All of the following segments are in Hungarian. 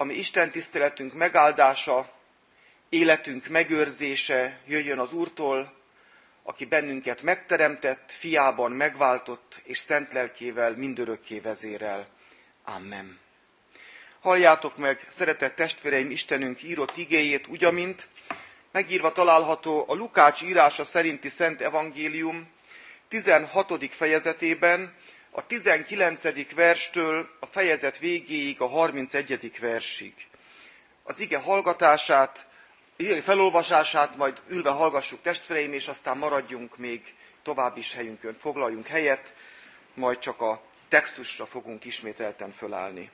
ami Isten tiszteletünk megáldása, életünk megőrzése jöjjön az Úrtól, aki bennünket megteremtett, fiában megváltott, és szent lelkével mindörökké vezérel. Amen. Halljátok meg, szeretett testvéreim, Istenünk írott igéjét, ugyamint megírva található a Lukács írása szerinti Szent Evangélium 16. fejezetében, a 19. verstől a fejezet végéig, a 31. versig. Az ige hallgatását, ige felolvasását majd ülve hallgassuk testvéreim, és aztán maradjunk még tovább is helyünkön, foglaljunk helyet, majd csak a textusra fogunk ismételten fölállni.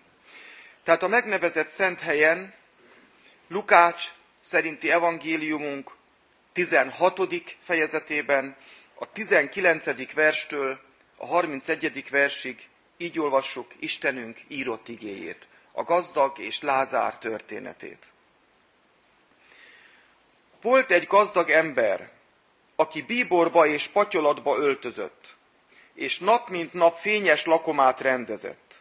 Tehát a megnevezett szent helyen Lukács szerinti evangéliumunk 16. fejezetében a 19. verstől a 31. versig így olvassuk Istenünk írott igéjét, a gazdag és Lázár történetét. Volt egy gazdag ember, aki bíborba és patyolatba öltözött, és nap mint nap fényes lakomát rendezett.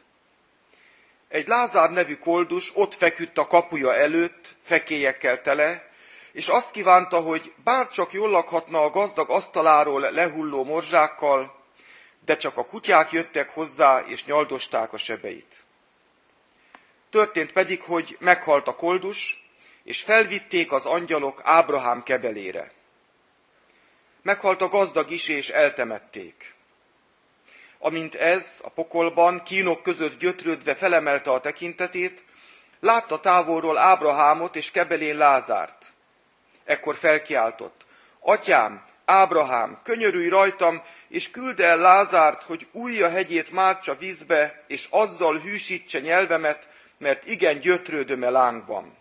Egy Lázár nevű koldus ott feküdt a kapuja előtt, fekélyekkel tele, és azt kívánta, hogy bárcsak jól lakhatna a gazdag asztaláról lehulló morzsákkal, de csak a kutyák jöttek hozzá, és nyaldosták a sebeit. Történt pedig, hogy meghalt a koldus, és felvitték az angyalok Ábrahám kebelére. Meghalt a gazdag is, és eltemették. Amint ez a pokolban kínok között gyötrődve felemelte a tekintetét, látta távolról Ábrahámot és kebelén Lázárt. Ekkor felkiáltott, Atyám, Ábrahám, könyörülj rajtam, és küld el Lázárt, hogy újja hegyét mártsa vízbe, és azzal hűsítse nyelvemet, mert igen gyötrődöm-e lángban.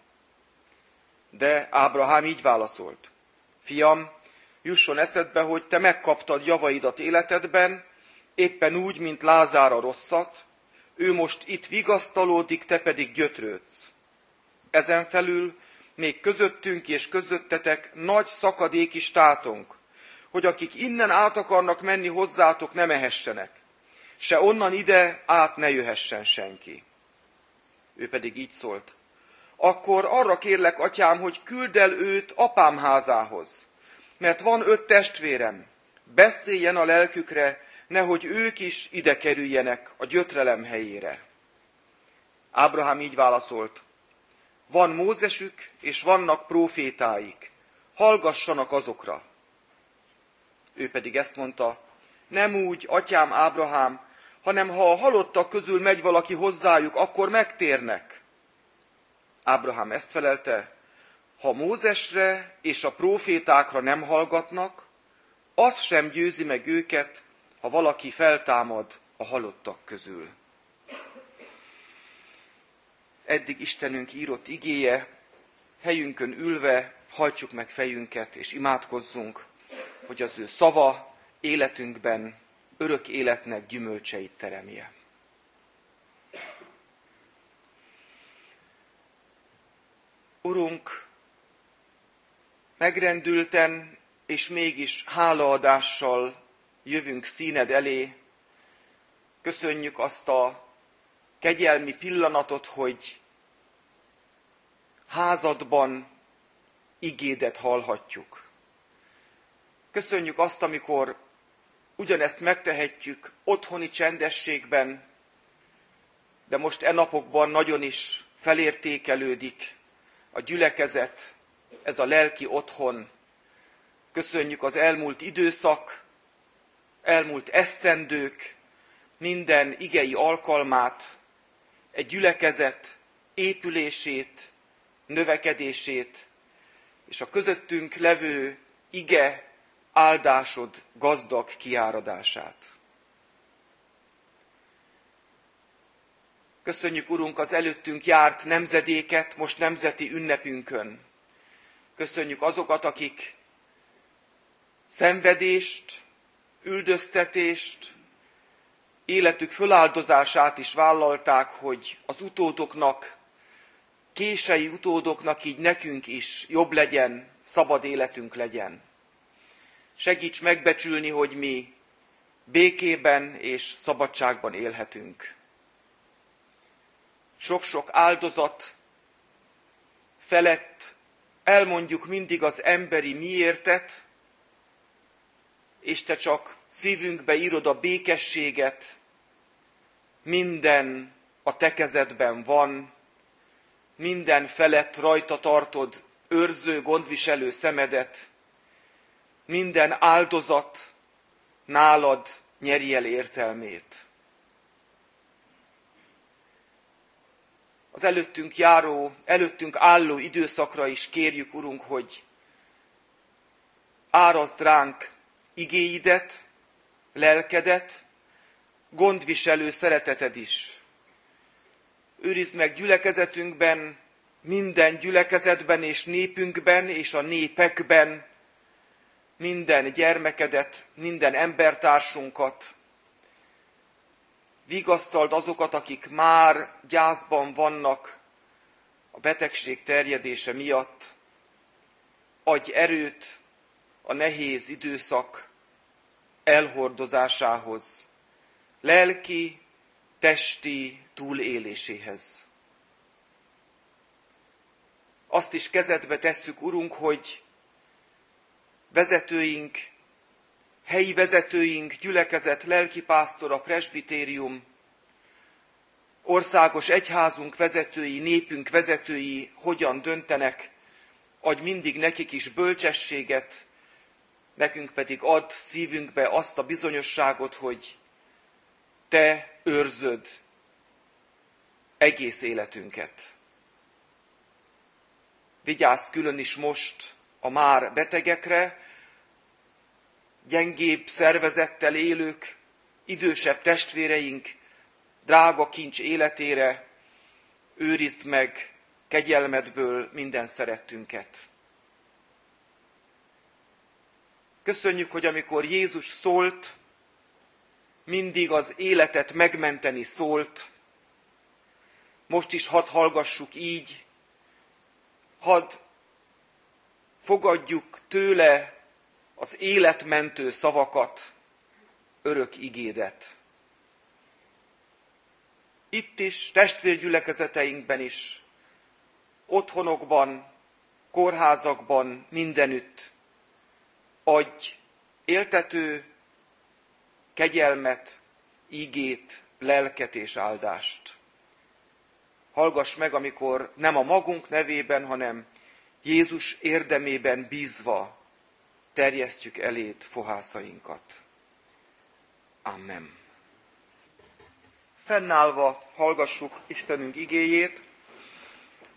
De Ábrahám így válaszolt. Fiam, jusson eszedbe, hogy te megkaptad javaidat életedben, éppen úgy, mint Lázár a rosszat, ő most itt vigasztalódik, te pedig gyötrődsz. Ezen felül még közöttünk és közöttetek nagy szakadék is tátunk, hogy akik innen át akarnak menni hozzátok, ne mehessenek, se onnan ide át ne jöhessen senki. Ő pedig így szólt. Akkor arra kérlek, atyám, hogy küld el őt apám házához, mert van öt testvérem, beszéljen a lelkükre, nehogy ők is ide kerüljenek a gyötrelem helyére. Ábrahám így válaszolt, van Mózesük és vannak profétáik, hallgassanak azokra. Ő pedig ezt mondta, nem úgy, atyám Ábrahám, hanem ha a halottak közül megy valaki hozzájuk, akkor megtérnek. Ábrahám ezt felelte, ha Mózesre és a profétákra nem hallgatnak, az sem győzi meg őket, ha valaki feltámad a halottak közül. Eddig Istenünk írott igéje, helyünkön ülve hajtsuk meg fejünket és imádkozzunk, hogy az ő szava életünkben örök életnek gyümölcseit teremje. Urunk, megrendülten és mégis hálaadással jövünk színed elé. Köszönjük azt a kegyelmi pillanatot, hogy házadban igédet hallhatjuk. Köszönjük azt, amikor ugyanezt megtehetjük otthoni csendességben, de most e napokban nagyon is felértékelődik a gyülekezet, ez a lelki otthon. Köszönjük az elmúlt időszak, elmúlt esztendők, minden igei alkalmát, egy gyülekezet épülését, növekedését, és a közöttünk levő ige áldásod gazdag kiáradását. Köszönjük, Urunk, az előttünk járt nemzedéket, most nemzeti ünnepünkön. Köszönjük azokat, akik szenvedést, üldöztetést, életük föláldozását is vállalták, hogy az utódoknak, kései utódoknak, így nekünk is jobb legyen, szabad életünk legyen. Segíts megbecsülni, hogy mi békében és szabadságban élhetünk. Sok-sok áldozat felett elmondjuk mindig az emberi miértet, és te csak szívünkbe írod a békességet, minden a te kezedben van, minden felett rajta tartod őrző, gondviselő szemedet, minden áldozat nálad nyeri el értelmét. Az előttünk járó, előttünk álló időszakra is kérjük, Urunk, hogy árazd ránk igéidet, lelkedet, gondviselő szereteted is. Őrizd meg gyülekezetünkben, minden gyülekezetben és népünkben és a népekben, minden gyermekedet, minden embertársunkat. Vigasztald azokat, akik már gyászban vannak a betegség terjedése miatt. Adj erőt a nehéz időszak elhordozásához, lelki, testi túléléséhez. Azt is kezedbe tesszük, Urunk, hogy vezetőink, helyi vezetőink, gyülekezet, lelkipásztor, a presbitérium, országos egyházunk vezetői, népünk vezetői hogyan döntenek, adj mindig nekik is bölcsességet, nekünk pedig ad szívünkbe azt a bizonyosságot, hogy te őrzöd egész életünket. Vigyázz külön is most a már betegekre, gyengébb szervezettel élők, idősebb testvéreink drága kincs életére, őrizd meg kegyelmedből minden szerettünket. Köszönjük, hogy amikor Jézus szólt, mindig az életet megmenteni szólt, most is hadd hallgassuk így, hadd fogadjuk tőle az életmentő szavakat, örök igédet. Itt is, testvérgyülekezeteinkben is, otthonokban, kórházakban, mindenütt adj éltető kegyelmet, ígét, lelket és áldást. Hallgass meg, amikor nem a magunk nevében, hanem Jézus érdemében bízva terjesztjük eléd fohászainkat. Amen. Fennállva hallgassuk Istenünk igéjét.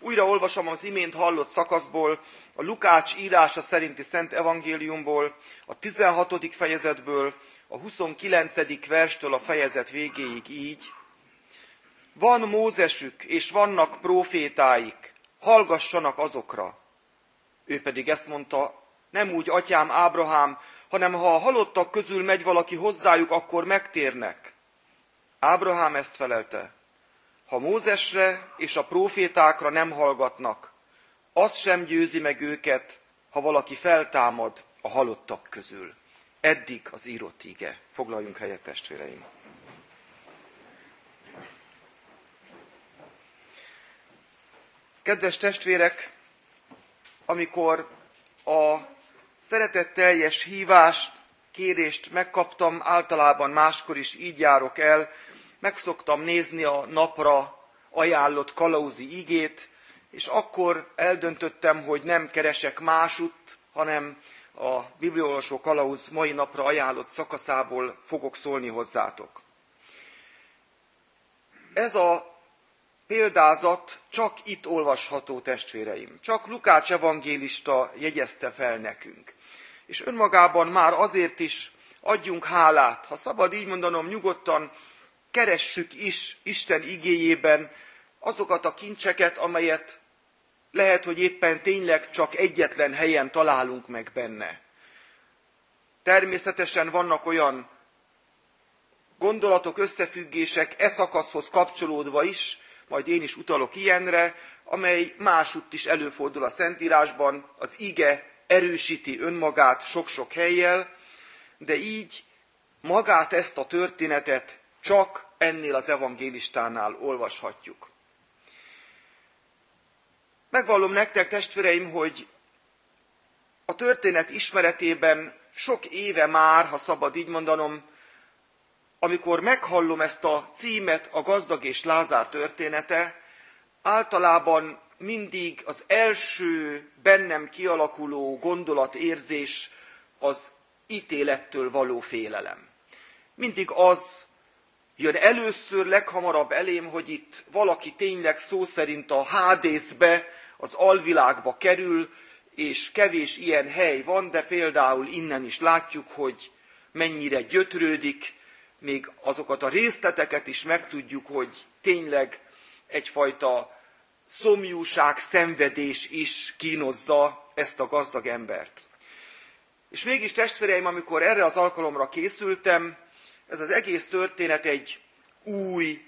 Újra olvasom az imént hallott szakaszból, a Lukács írása szerinti Szent Evangéliumból, a 16. fejezetből, a 29. verstől a fejezet végéig így. Van Mózesük, és vannak profétáik, hallgassanak azokra. Ő pedig ezt mondta, nem úgy atyám Ábrahám, hanem ha a halottak közül megy valaki hozzájuk, akkor megtérnek. Ábrahám ezt felelte, ha Mózesre és a profétákra nem hallgatnak, az sem győzi meg őket, ha valaki feltámad a halottak közül. Eddig az írott ige. Foglaljunk helyet, testvéreim! Kedves testvérek, amikor a szeretetteljes hívást, kérést megkaptam, általában máskor is így járok el, megszoktam nézni a napra ajánlott kalauzi igét, és akkor eldöntöttem, hogy nem keresek másutt, hanem a Bibliolvasó Kalauz mai napra ajánlott szakaszából fogok szólni hozzátok. Ez a példázat csak itt olvasható, testvéreim. Csak Lukács evangélista jegyezte fel nekünk. És önmagában már azért is adjunk hálát, ha szabad így mondanom, nyugodtan keressük is Isten igéjében azokat a kincseket, amelyet lehet, hogy éppen tényleg csak egyetlen helyen találunk meg benne. Természetesen vannak olyan gondolatok, összefüggések e szakaszhoz kapcsolódva is, majd én is utalok ilyenre, amely másutt is előfordul a Szentírásban, az ige erősíti önmagát sok-sok helyjel, de így magát ezt a történetet csak ennél az evangélistánál olvashatjuk. Megvallom nektek, testvéreim, hogy a történet ismeretében sok éve már, ha szabad így mondanom, amikor meghallom ezt a címet, a gazdag és Lázár története, általában mindig az első bennem kialakuló gondolatérzés az ítélettől való félelem. Mindig az jön először, leghamarabb elém, hogy itt valaki tényleg szó szerint a hádészbe, az alvilágba kerül, és kevés ilyen hely van, de például innen is látjuk, hogy mennyire gyötrődik, még azokat a részleteket is megtudjuk, hogy tényleg egyfajta szomjúság, szenvedés is kínozza ezt a gazdag embert. És mégis testvéreim, amikor erre az alkalomra készültem, ez az egész történet egy új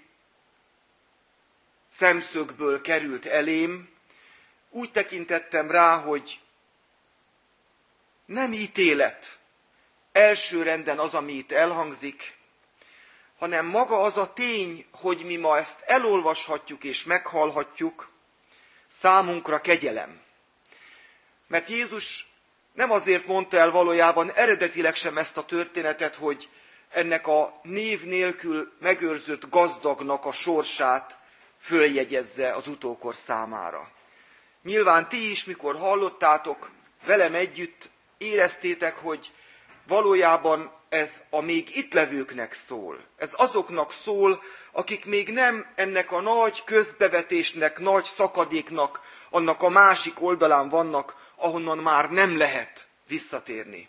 szemszögből került elém, úgy tekintettem rá, hogy nem ítélet elsőrenden az, ami itt elhangzik, hanem maga az a tény, hogy mi ma ezt elolvashatjuk és meghallhatjuk, számunkra kegyelem. Mert Jézus nem azért mondta el valójában eredetileg sem ezt a történetet, hogy ennek a név nélkül megőrzött gazdagnak a sorsát följegyezze az utókor számára. Nyilván ti is, mikor hallottátok, velem együtt éreztétek, hogy valójában ez a még itt levőknek szól. Ez azoknak szól, akik még nem ennek a nagy közbevetésnek, nagy szakadéknak, annak a másik oldalán vannak, ahonnan már nem lehet visszatérni.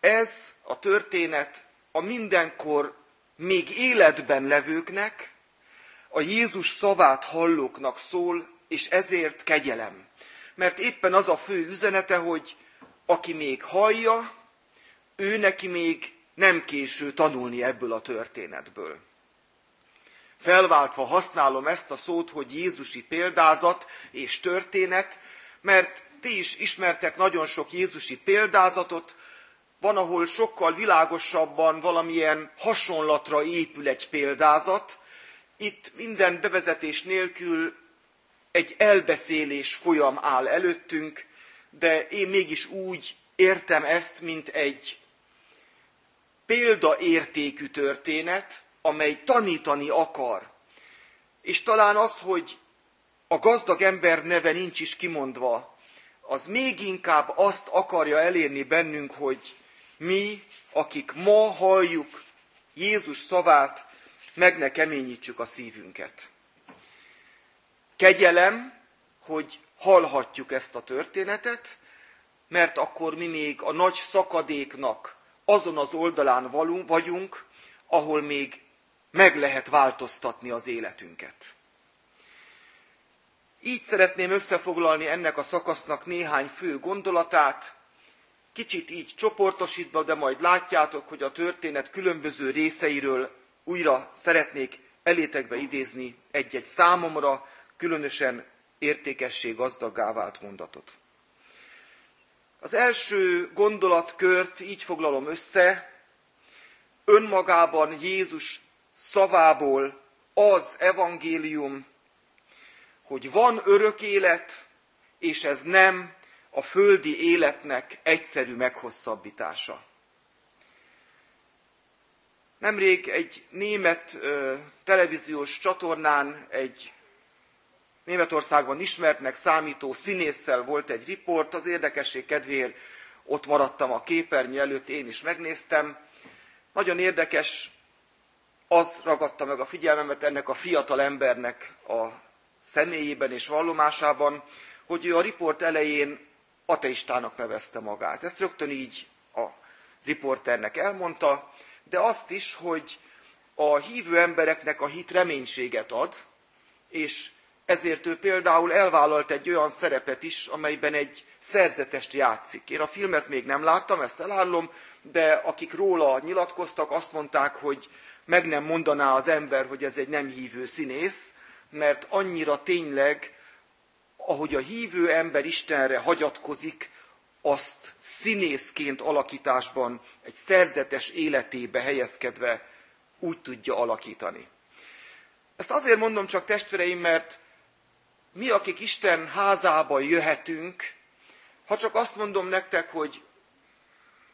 Ez a történet a mindenkor még életben levőknek, a Jézus szavát hallóknak szól, és ezért kegyelem. Mert éppen az a fő üzenete, hogy aki még hallja, ő neki még nem késő tanulni ebből a történetből. Felváltva használom ezt a szót, hogy Jézusi példázat és történet, mert ti is ismertek nagyon sok Jézusi példázatot, van, ahol sokkal világosabban valamilyen hasonlatra épül egy példázat. Itt minden bevezetés nélkül egy elbeszélés folyam áll előttünk, de én mégis úgy értem ezt, mint egy példaértékű történet, amely tanítani akar. És talán az, hogy a gazdag ember neve nincs is kimondva, az még inkább azt akarja elérni bennünk, hogy mi, akik ma halljuk Jézus szavát, meg ne keményítsük a szívünket. Kegyelem, hogy hallhatjuk ezt a történetet, mert akkor mi még a nagy szakadéknak azon az oldalán valunk, vagyunk, ahol még meg lehet változtatni az életünket. Így szeretném összefoglalni ennek a szakasznak néhány fő gondolatát, kicsit így csoportosítva, de majd látjátok, hogy a történet különböző részeiről újra szeretnék elétekbe idézni egy-egy számomra különösen értékesség gazdaggá vált mondatot. Az első gondolatkört így foglalom össze, önmagában Jézus szavából az evangélium, hogy van örök élet, és ez nem a földi életnek egyszerű meghosszabbítása. Nemrég egy német televíziós csatornán egy Németországban ismertnek számító színésszel volt egy riport, az érdekesség kedvéért ott maradtam a képernyő előtt, én is megnéztem. Nagyon érdekes, az ragadta meg a figyelmemet ennek a fiatal embernek a személyében és vallomásában, hogy ő a riport elején ateistának nevezte magát. Ezt rögtön így a riporternek elmondta, de azt is, hogy a hívő embereknek a hit reménységet ad, és ezért ő például elvállalt egy olyan szerepet is, amelyben egy szerzetest játszik. Én a filmet még nem láttam, ezt elállom, de akik róla nyilatkoztak, azt mondták, hogy meg nem mondaná az ember, hogy ez egy nem hívő színész, mert annyira tényleg, ahogy a hívő ember Istenre hagyatkozik, azt színészként alakításban, egy szerzetes életébe helyezkedve úgy tudja alakítani. Ezt azért mondom csak testvéreim, mert mi, akik Isten házába jöhetünk, ha csak azt mondom nektek, hogy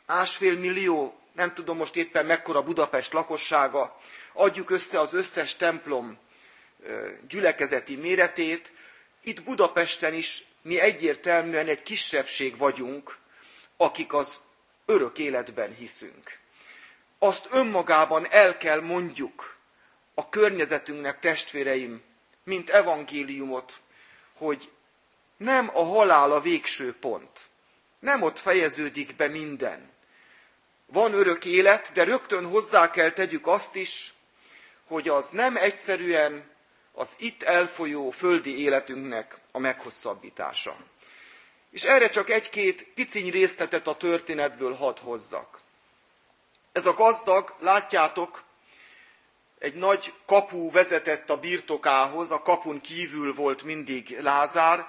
másfél millió, nem tudom most éppen mekkora Budapest lakossága, adjuk össze az összes templom gyülekezeti méretét, itt Budapesten is mi egyértelműen egy kisebbség vagyunk, akik az örök életben hiszünk. Azt önmagában el kell mondjuk a környezetünknek, testvéreim, mint evangéliumot, hogy nem a halál a végső pont. Nem ott fejeződik be minden. Van örök élet, de rögtön hozzá kell tegyük azt is, hogy az nem egyszerűen az itt elfolyó földi életünknek a meghosszabbítása. És erre csak egy-két piciny részletet a történetből hadd hozzak. Ez a gazdag, látjátok, egy nagy kapu vezetett a birtokához, a kapun kívül volt mindig Lázár.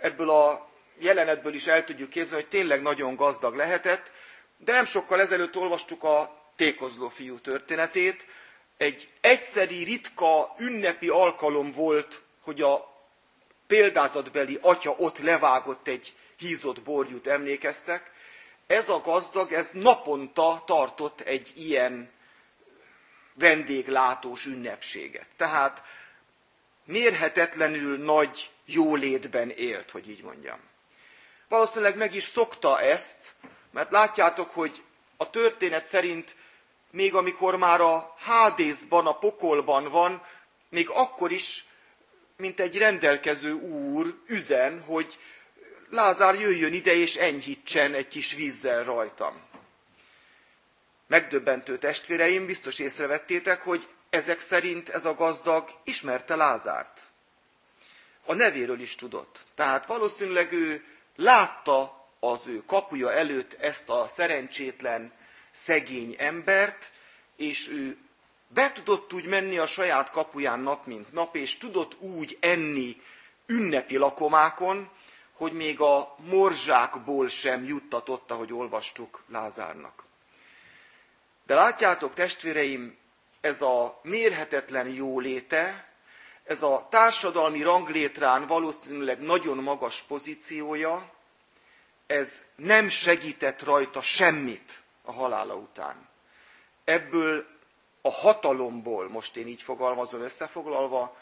Ebből a jelenetből is el tudjuk képzelni, hogy tényleg nagyon gazdag lehetett, de nem sokkal ezelőtt olvastuk a tékozló fiú történetét. Egy egyszeri, ritka, ünnepi alkalom volt, hogy a példázatbeli atya ott levágott egy hízott borjút, emlékeztek. Ez a gazdag, ez naponta tartott egy ilyen vendéglátós ünnepséget. Tehát mérhetetlenül nagy jólétben élt, hogy így mondjam. Valószínűleg meg is szokta ezt, mert látjátok, hogy a történet szerint még amikor már a Hádészban, a pokolban van, még akkor is, mint egy rendelkező úr üzen, hogy Lázár jöjjön ide és enyhítsen egy kis vízzel rajtam. Megdöbbentő testvéreim, biztos észrevettétek, hogy ezek szerint ez a gazdag ismerte Lázárt. A nevéről is tudott. Tehát valószínűleg ő látta az ő kapuja előtt ezt a szerencsétlen, szegény embert, és ő be tudott úgy menni a saját kapuján nap mint nap, és tudott úgy enni ünnepi lakomákon, hogy még a morzsákból sem juttatott, ahogy olvastuk Lázárnak. De látjátok, testvéreim, ez a mérhetetlen jóléte, ez a társadalmi ranglétrán valószínűleg nagyon magas pozíciója, ez nem segített rajta semmit a halála után. Ebből a hatalomból, most én így fogalmazom összefoglalva,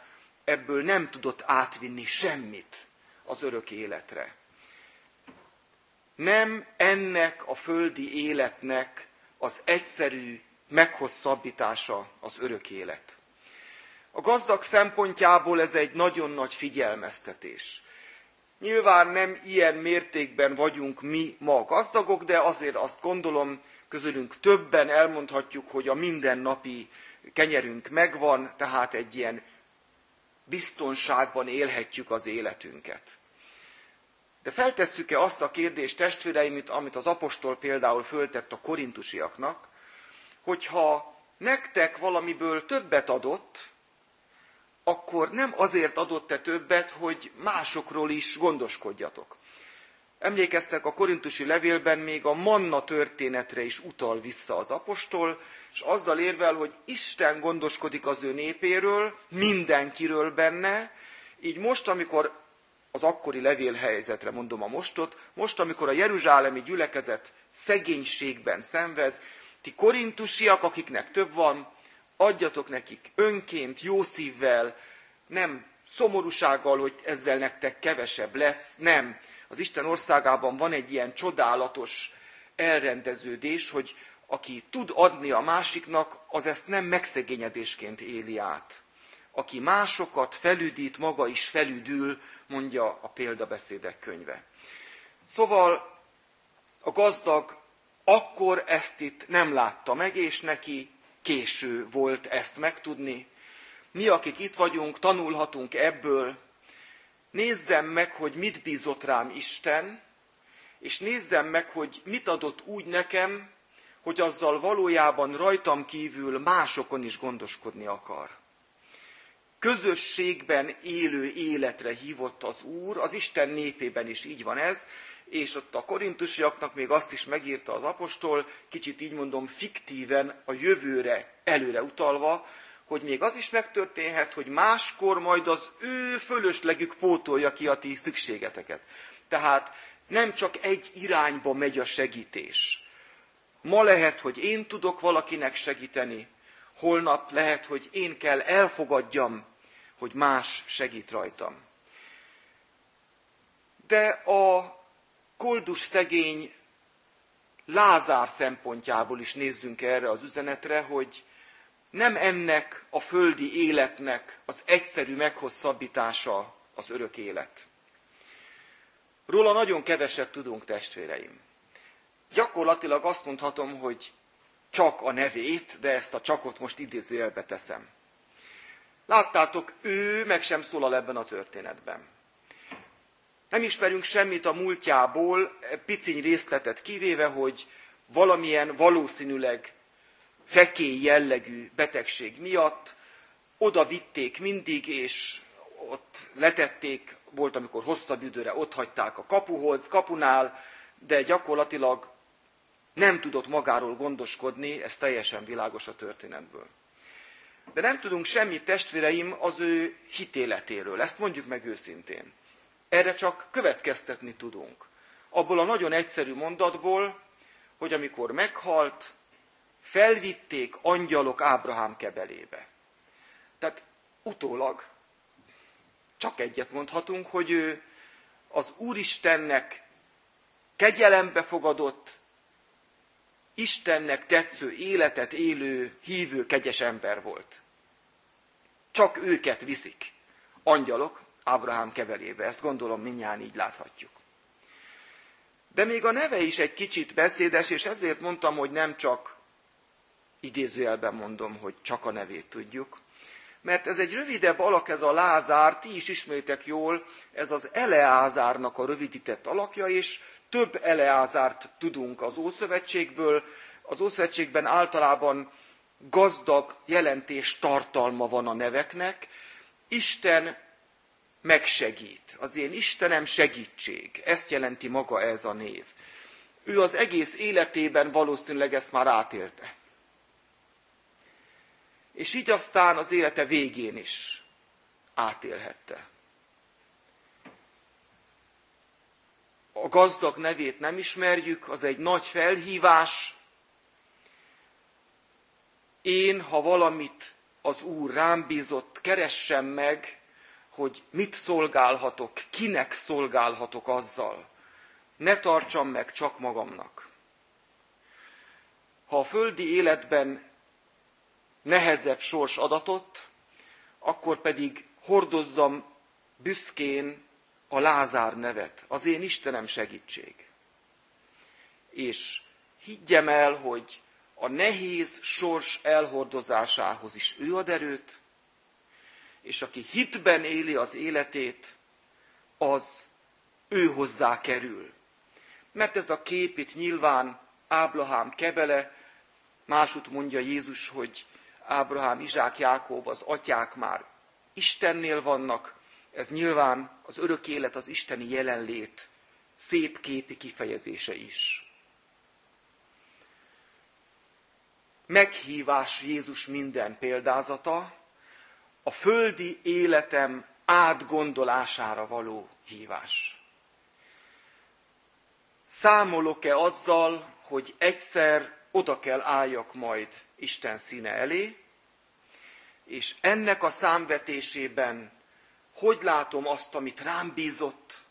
ebből nem tudott átvinni semmit az örök életre. Nem ennek a földi életnek az egyszerű meghosszabbítása az örök élet. A gazdag szempontjából ez egy nagyon nagy figyelmeztetés. Nyilván nem ilyen mértékben vagyunk mi ma gazdagok, de azért azt gondolom, közülünk többen elmondhatjuk, hogy a mindennapi kenyerünk megvan, tehát egy ilyen biztonságban élhetjük az életünket. De feltesszük-e azt a kérdést, testvéreim, amit az apostol például föltett a korintusiaknak, hogyha nektek valamiből többet adott, akkor nem azért adott-e többet, hogy másokról is gondoskodjatok. Emlékeztek, a korintusi levélben még a manna történetre is utal vissza az apostol, és azzal érvel, hogy Isten gondoskodik az ő népéről, mindenkiről benne, így most, amikor az akkori levélhelyzetre mondom a mostot, most, amikor a jeruzsálemi gyülekezet szegénységben szenved, ti korintusiak, akiknek több van, adjatok nekik önként, jó szívvel, nem szomorúsággal, hogy ezzel nektek kevesebb lesz, nem. Az Isten országában van egy ilyen csodálatos elrendeződés, hogy aki tud adni a másiknak, az ezt nem megszegényedésként éli át. Aki másokat felüdít, maga is felüdül, mondja a példabeszédek könyve. Szóval a gazdag akkor ezt itt nem látta meg, és neki késő volt ezt megtudni. Mi, akik itt vagyunk, tanulhatunk ebből. Nézzem meg, hogy mit bízott rám Isten, és nézzem meg, hogy mit adott úgy nekem, hogy azzal valójában rajtam kívül másokon is gondoskodni akar közösségben élő életre hívott az Úr, az Isten népében is így van ez, és ott a korintusiaknak még azt is megírta az apostol, kicsit így mondom fiktíven a jövőre előre utalva, hogy még az is megtörténhet, hogy máskor majd az ő fölöslegük pótolja ki a ti szükségeteket. Tehát nem csak egy irányba megy a segítés. Ma lehet, hogy én tudok valakinek segíteni, holnap lehet, hogy én kell elfogadjam, hogy más segít rajtam. De a koldus szegény Lázár szempontjából is nézzünk erre az üzenetre, hogy nem ennek a földi életnek az egyszerű meghosszabbítása az örök élet. Róla nagyon keveset tudunk, testvéreim. Gyakorlatilag azt mondhatom, hogy csak a nevét, de ezt a csakot most idézőjelbe teszem. Láttátok, ő meg sem szólal ebben a történetben. Nem ismerünk semmit a múltjából, piciny részletet kivéve, hogy valamilyen valószínűleg fekély jellegű betegség miatt oda vitték mindig, és ott letették, volt, amikor hosszabb időre ott hagyták a kapuhoz, kapunál, de gyakorlatilag nem tudott magáról gondoskodni, ez teljesen világos a történetből. De nem tudunk semmit, testvéreim, az ő hitéletéről, ezt mondjuk meg őszintén. Erre csak következtetni tudunk. Abból a nagyon egyszerű mondatból, hogy amikor meghalt, felvitték angyalok Ábrahám kebelébe. Tehát utólag csak egyet mondhatunk, hogy ő az Úristennek kegyelembe fogadott, Istennek tetsző életet élő, hívő, kegyes ember volt. Csak őket viszik. Angyalok Ábrahám kevelébe. Ezt gondolom mindjárt így láthatjuk. De még a neve is egy kicsit beszédes, és ezért mondtam, hogy nem csak idézőjelben mondom, hogy csak a nevét tudjuk, mert ez egy rövidebb alak, ez a Lázár, ti is ismeritek jól, ez az Eleázárnak a rövidített alakja, és több Eleázárt tudunk az Ószövetségből. Az Ószövetségben általában gazdag jelentés tartalma van a neveknek. Isten megsegít. Az én Istenem segítség. Ezt jelenti maga ez a név. Ő az egész életében valószínűleg ezt már átélte. És így aztán az élete végén is átélhette. A gazdag nevét nem ismerjük, az egy nagy felhívás. Én, ha valamit az Úr rám bízott, keressem meg, hogy mit szolgálhatok, kinek szolgálhatok azzal. Ne tartsam meg csak magamnak. Ha a földi életben nehezebb sors adatot, akkor pedig hordozzam büszkén a Lázár nevet, az én Istenem segítség. És higgyem el, hogy a nehéz sors elhordozásához is ő ad erőt, és aki hitben éli az életét, az ő hozzá kerül. Mert ez a kép itt nyilván Ábrahám kebele, másút mondja Jézus, hogy Ábrahám, Izsák, Jákob, az atyák már Istennél vannak, ez nyilván az örök élet, az isteni jelenlét szép képi kifejezése is. Meghívás Jézus minden példázata, a földi életem átgondolására való hívás. Számolok-e azzal, hogy egyszer oda kell álljak majd Isten színe elé, és ennek a számvetésében hogy látom azt, amit rám bízott,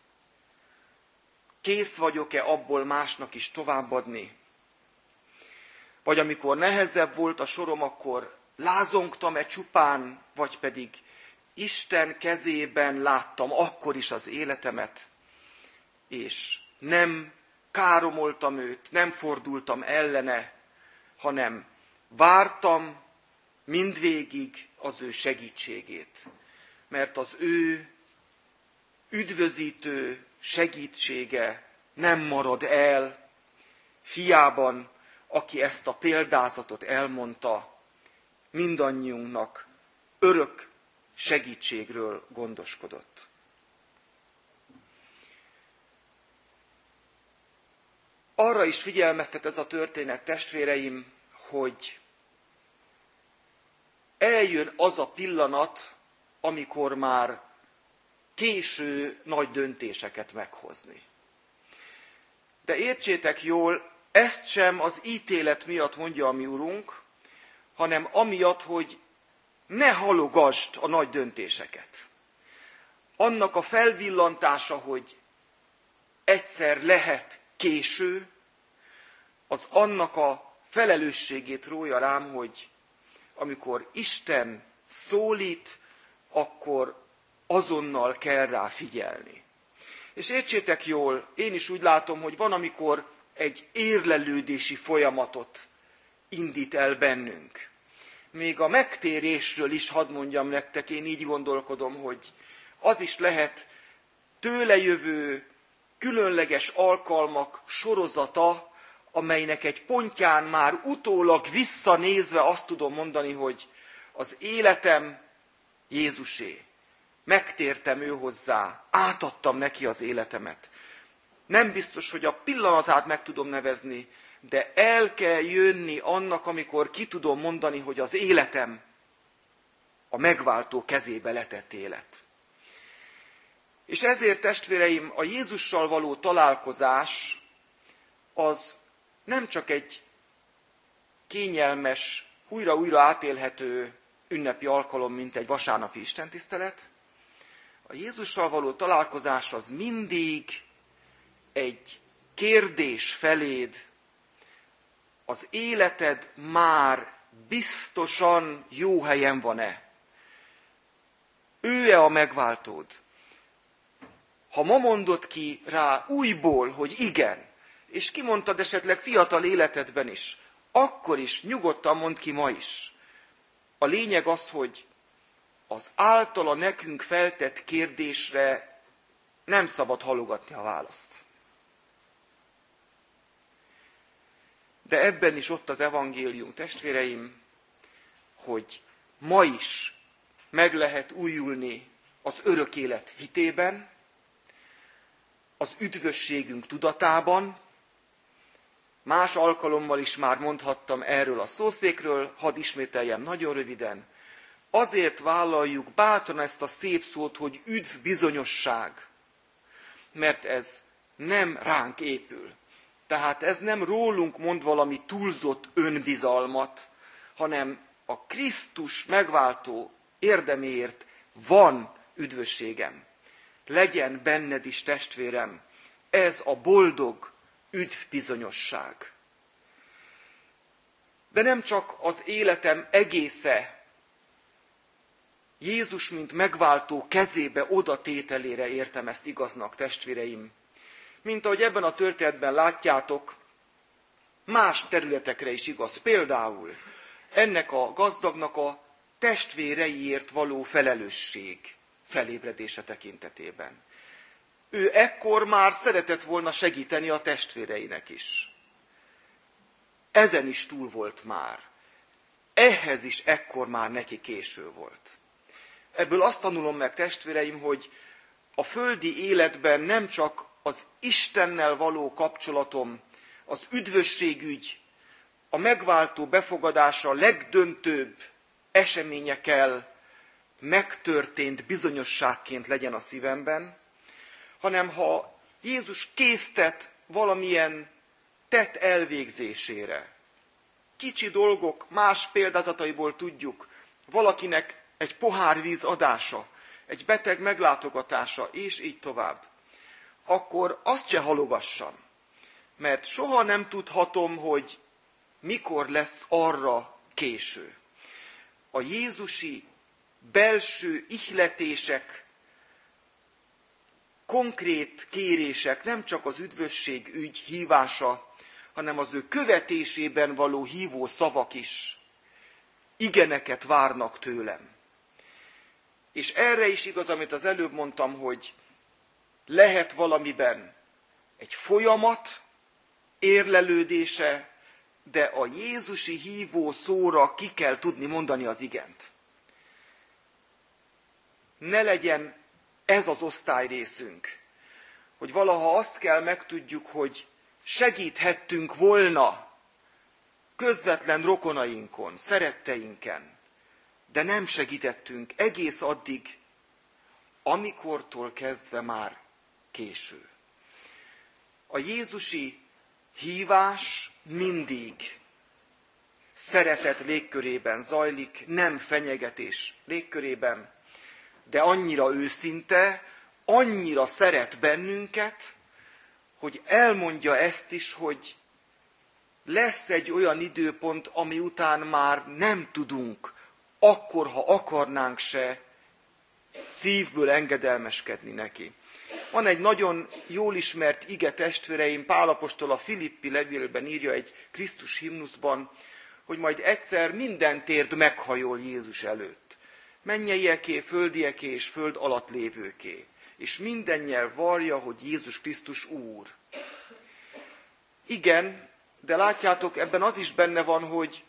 kész vagyok-e abból másnak is továbbadni, vagy amikor nehezebb volt a sorom, akkor lázongtam-e csupán, vagy pedig Isten kezében láttam akkor is az életemet, és nem káromoltam őt, nem fordultam ellene, hanem vártam mindvégig az ő segítségét. Mert az ő üdvözítő segítsége nem marad el fiában, aki ezt a példázatot elmondta, mindannyiunknak örök segítségről gondoskodott. Arra is figyelmeztet ez a történet, testvéreim, hogy eljön az a pillanat, amikor már késő nagy döntéseket meghozni. De értsétek jól, ezt sem az ítélet miatt mondja a mi urunk, hanem amiatt, hogy ne halogasd a nagy döntéseket. Annak a felvillantása, hogy egyszer lehet késő, az annak a felelősségét rója rám, hogy amikor Isten szólít, akkor azonnal kell rá figyelni. És értsétek jól, én is úgy látom, hogy van, amikor egy érlelődési folyamatot indít el bennünk. Még a megtérésről is hadd mondjam nektek, én így gondolkodom, hogy az is lehet tőle jövő különleges alkalmak sorozata, amelynek egy pontján már utólag visszanézve azt tudom mondani, hogy az életem Jézusé. Megtértem ő hozzá, átadtam neki az életemet. Nem biztos, hogy a pillanatát meg tudom nevezni, de el kell jönni annak, amikor ki tudom mondani, hogy az életem a megváltó kezébe letett élet. És ezért, testvéreim, a Jézussal való találkozás az nem csak egy kényelmes, újra-újra átélhető ünnepi alkalom, mint egy vasárnapi istentisztelet. A Jézussal való találkozás az mindig egy kérdés feléd, az életed már biztosan jó helyen van-e? Ő-e a megváltód? Ha ma mondod ki rá újból, hogy igen, és kimondtad esetleg fiatal életedben is, akkor is nyugodtan mond ki ma is. A lényeg az, hogy az általa nekünk feltett kérdésre nem szabad halogatni a választ. De ebben is ott az evangélium, testvéreim, hogy ma is meg lehet újulni az örök élet hitében, az üdvösségünk tudatában, Más alkalommal is már mondhattam erről a szószékről, hadd ismételjem nagyon röviden. Azért vállaljuk bátran ezt a szép szót, hogy üdv bizonyosság, mert ez nem ránk épül. Tehát ez nem rólunk mond valami túlzott önbizalmat, hanem a Krisztus megváltó érdeméért van üdvösségem. Legyen benned is testvérem, ez a boldog, üdvbizonyosság. De nem csak az életem egésze Jézus, mint megváltó kezébe odatételére értem ezt igaznak, testvéreim. Mint ahogy ebben a történetben látjátok, más területekre is igaz. Például ennek a gazdagnak a testvéreiért való felelősség felébredése tekintetében ő ekkor már szeretett volna segíteni a testvéreinek is. Ezen is túl volt már. Ehhez is ekkor már neki késő volt. Ebből azt tanulom meg, testvéreim, hogy a földi életben nem csak az Istennel való kapcsolatom, az üdvösségügy, a megváltó befogadása a legdöntőbb eseményekkel megtörtént bizonyosságként legyen a szívemben, hanem ha Jézus késztet valamilyen tett elvégzésére. Kicsi dolgok, más példázataiból tudjuk, valakinek egy pohár víz adása, egy beteg meglátogatása, és így tovább. Akkor azt se halogassam, mert soha nem tudhatom, hogy mikor lesz arra késő. A Jézusi belső ihletések konkrét kérések, nem csak az üdvösség ügy hívása, hanem az ő követésében való hívó szavak is igeneket várnak tőlem. És erre is igaz, amit az előbb mondtam, hogy lehet valamiben egy folyamat, érlelődése, de a Jézusi hívó szóra ki kell tudni mondani az igent. Ne legyen ez az osztályrészünk, hogy valaha azt kell megtudjuk, hogy segíthettünk volna közvetlen rokonainkon, szeretteinken, de nem segítettünk egész addig, amikortól kezdve már késő. A Jézusi hívás mindig szeretet légkörében zajlik, nem fenyegetés légkörében, de annyira őszinte, annyira szeret bennünket, hogy elmondja ezt is, hogy lesz egy olyan időpont, ami után már nem tudunk, akkor, ha akarnánk se, szívből engedelmeskedni neki. Van egy nagyon jól ismert ige testvéreim, Pálapostól a Filippi levélben írja egy Krisztus himnuszban, hogy majd egyszer minden térd meghajol Jézus előtt. Mennyeieké, földieké és föld alatt lévőké. És minden nyelv vallja, hogy Jézus Krisztus Úr. Igen, de látjátok, ebben az is benne van, hogy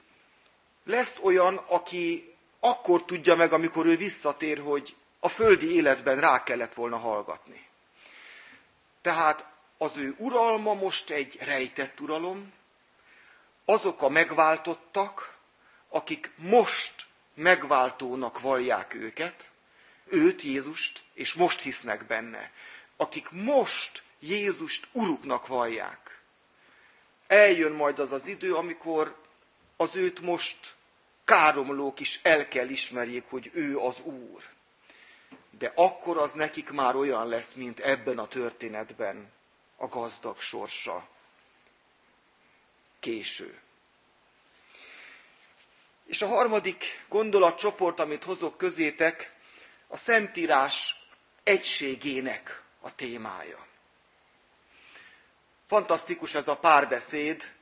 lesz olyan, aki akkor tudja meg, amikor ő visszatér, hogy a földi életben rá kellett volna hallgatni. Tehát az ő uralma most egy rejtett uralom, azok a megváltottak, akik most megváltónak vallják őket, őt, Jézust, és most hisznek benne, akik most Jézust uruknak vallják. Eljön majd az az idő, amikor az őt most káromlók is el kell ismerjék, hogy ő az Úr. De akkor az nekik már olyan lesz, mint ebben a történetben a gazdag sorsa. Késő. És a harmadik gondolatcsoport, amit hozok közétek, a Szentírás egységének a témája. Fantasztikus ez a párbeszéd,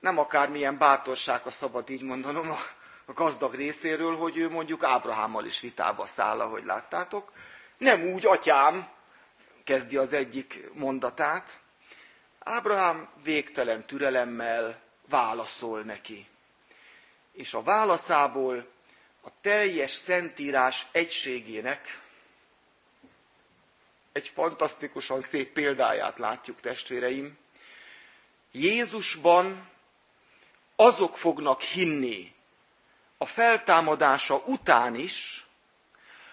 nem akármilyen bátorság, a szabad így mondanom, a, a gazdag részéről, hogy ő mondjuk Ábrahámmal is vitába száll, ahogy láttátok. Nem úgy, atyám, kezdi az egyik mondatát. Ábrahám végtelen türelemmel válaszol neki. És a válaszából a teljes szentírás egységének egy fantasztikusan szép példáját látjuk, testvéreim. Jézusban azok fognak hinni a feltámadása után is,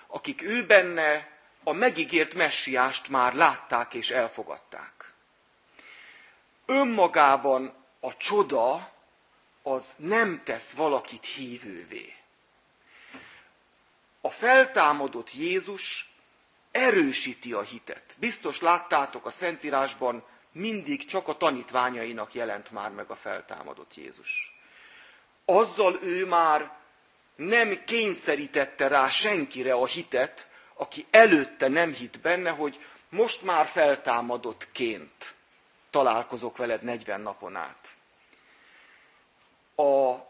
akik ő benne a megígért messiást már látták és elfogadták. Önmagában a csoda az nem tesz valakit hívővé. A feltámadott Jézus erősíti a hitet. Biztos láttátok a Szentírásban mindig csak a tanítványainak jelent már meg a feltámadott Jézus. Azzal ő már nem kényszerítette rá senkire a hitet, aki előtte nem hitt benne, hogy most már feltámadottként találkozok veled 40 napon át. A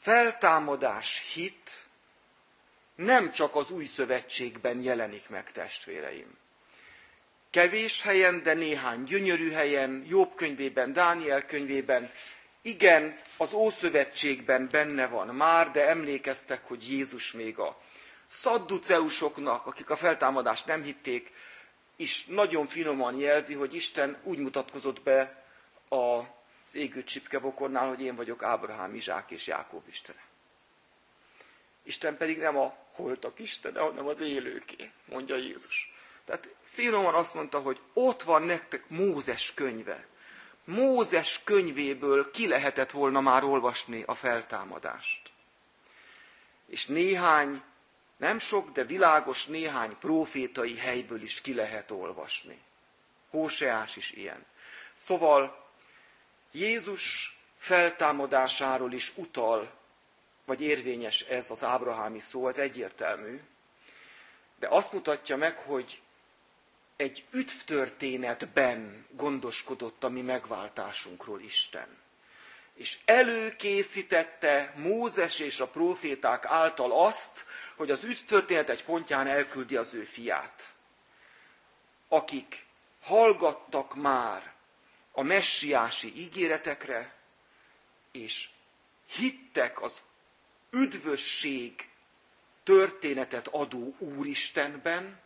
feltámadás hit nem csak az új szövetségben jelenik meg, testvéreim. Kevés helyen, de néhány gyönyörű helyen, Jobb könyvében, Dániel könyvében, igen, az Ószövetségben benne van már, de emlékeztek, hogy Jézus még a szadduceusoknak, akik a feltámadást nem hitték, is nagyon finoman jelzi, hogy Isten úgy mutatkozott be az égő csipkebokornál, hogy én vagyok Ábrahám, Izsák és Jákob Istene. Isten pedig nem a holtak Istene, hanem az élőké, mondja Jézus. Tehát finoman azt mondta, hogy ott van nektek Mózes könyve. Mózes könyvéből ki lehetett volna már olvasni a feltámadást. És néhány, nem sok, de világos néhány profétai helyből is ki lehet olvasni. Hóseás is ilyen. Szóval Jézus feltámadásáról is utal, vagy érvényes ez az ábrahámi szó, az egyértelmű, de azt mutatja meg, hogy egy üdvtörténetben gondoskodott a mi megváltásunkról Isten. És előkészítette Mózes és a proféták által azt, hogy az üdvtörténet egy pontján elküldi az ő fiát. Akik hallgattak már a messiási ígéretekre, és hittek az üdvösség történetet adó Úristenben,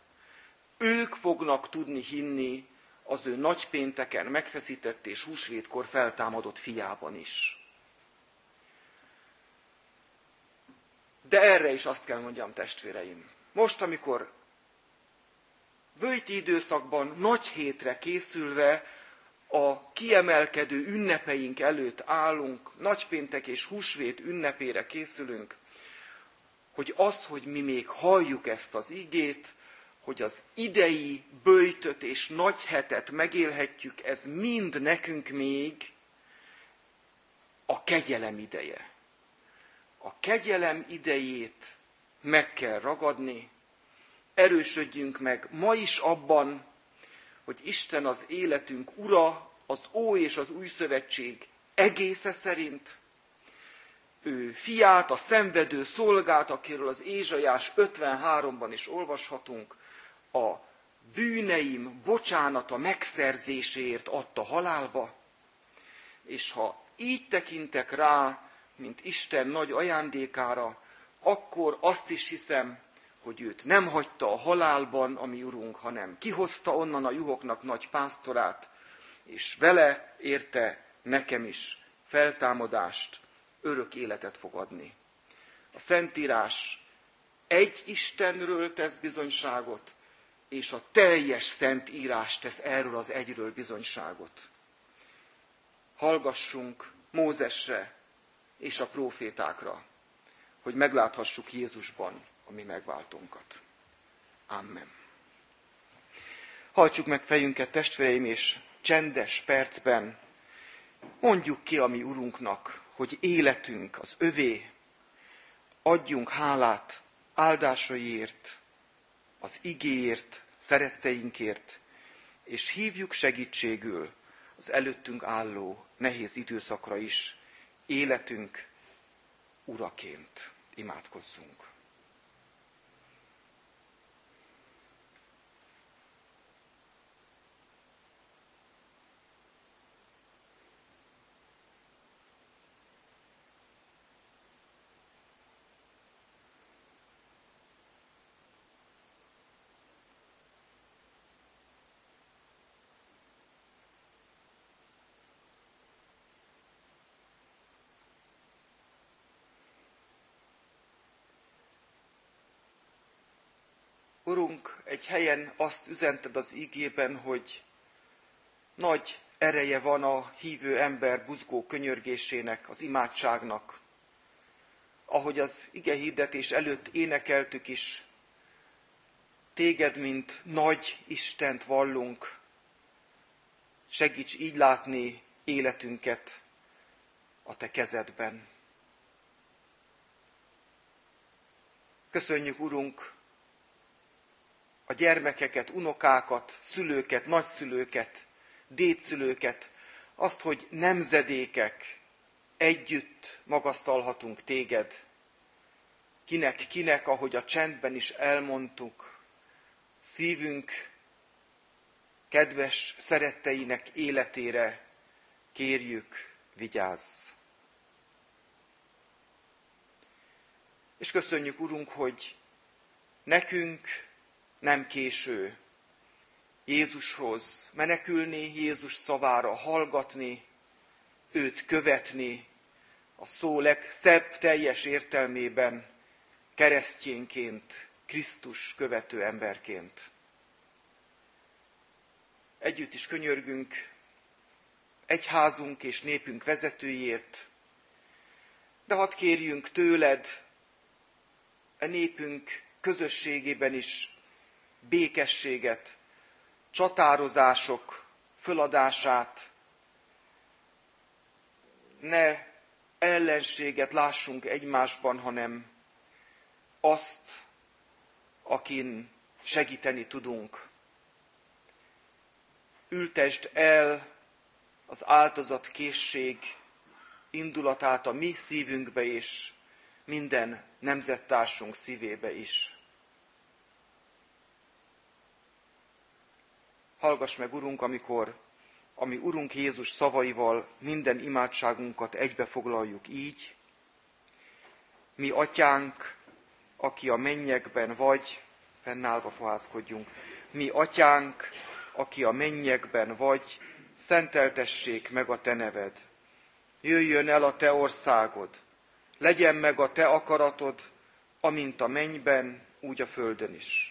ők fognak tudni hinni az ő nagypénteken megfeszített és húsvétkor feltámadott fiában is. De erre is azt kell mondjam, testvéreim. Most, amikor bőjti időszakban nagy hétre készülve a kiemelkedő ünnepeink előtt állunk, nagypéntek és húsvét ünnepére készülünk, hogy az, hogy mi még halljuk ezt az igét, hogy az idei bőjtöt és nagy hetet megélhetjük, ez mind nekünk még a kegyelem ideje. A kegyelem idejét meg kell ragadni, erősödjünk meg ma is abban, hogy Isten az életünk ura, az Ó és az Új Szövetség egésze szerint, ő fiát, a szenvedő szolgát, akiről az Ézsajás 53-ban is olvashatunk, a bűneim bocsánata megszerzéséért adta halálba, és ha így tekintek rá, mint Isten nagy ajándékára, akkor azt is hiszem, hogy őt nem hagyta a halálban, ami urunk, hanem kihozta onnan a juhoknak nagy pásztorát, és vele érte nekem is feltámadást, örök életet fog adni. A Szentírás egy Istenről tesz bizonyságot, és a teljes Szentírás tesz erről az egyről bizonyságot. Hallgassunk Mózesre és a profétákra, hogy megláthassuk Jézusban a mi megváltónkat. Amen. Hajtsuk meg fejünket, testvéreim, és csendes percben mondjuk ki a mi Urunknak, hogy életünk az övé, adjunk hálát áldásaiért, az igéért, szeretteinkért, és hívjuk segítségül az előttünk álló nehéz időszakra is, életünk uraként imádkozzunk. Urunk, egy helyen azt üzented az ígében, hogy nagy ereje van a hívő ember buzgó könyörgésének, az imádságnak. Ahogy az ige hirdetés előtt énekeltük is, téged, mint nagy Istent vallunk, segíts így látni életünket a te kezedben. Köszönjük, Urunk, a gyermekeket, unokákat, szülőket, nagyszülőket, dédszülőket, azt, hogy nemzedékek együtt magasztalhatunk téged, kinek, kinek, ahogy a csendben is elmondtuk, szívünk kedves szeretteinek életére kérjük, vigyázz. És köszönjük, Urunk, hogy nekünk nem késő Jézushoz menekülni, Jézus szavára hallgatni, őt követni, a szó legszebb teljes értelmében, keresztjénként, Krisztus követő emberként. Együtt is könyörgünk egyházunk és népünk vezetőjért, de hadd kérjünk tőled, a népünk közösségében is békességet, csatározások föladását, ne ellenséget lássunk egymásban, hanem azt, akin segíteni tudunk. Ültesd el az áldozat készség indulatát a mi szívünkbe és minden nemzettársunk szívébe is. Hallgass meg, Urunk, amikor ami Urunk Jézus szavaival minden imádságunkat egybefoglaljuk így. Mi, Atyánk, aki a mennyekben vagy, fennállva fohászkodjunk. Mi, Atyánk, aki a mennyekben vagy, szenteltessék meg a Te neved. Jöjjön el a Te országod, legyen meg a Te akaratod, amint a mennyben, úgy a földön is.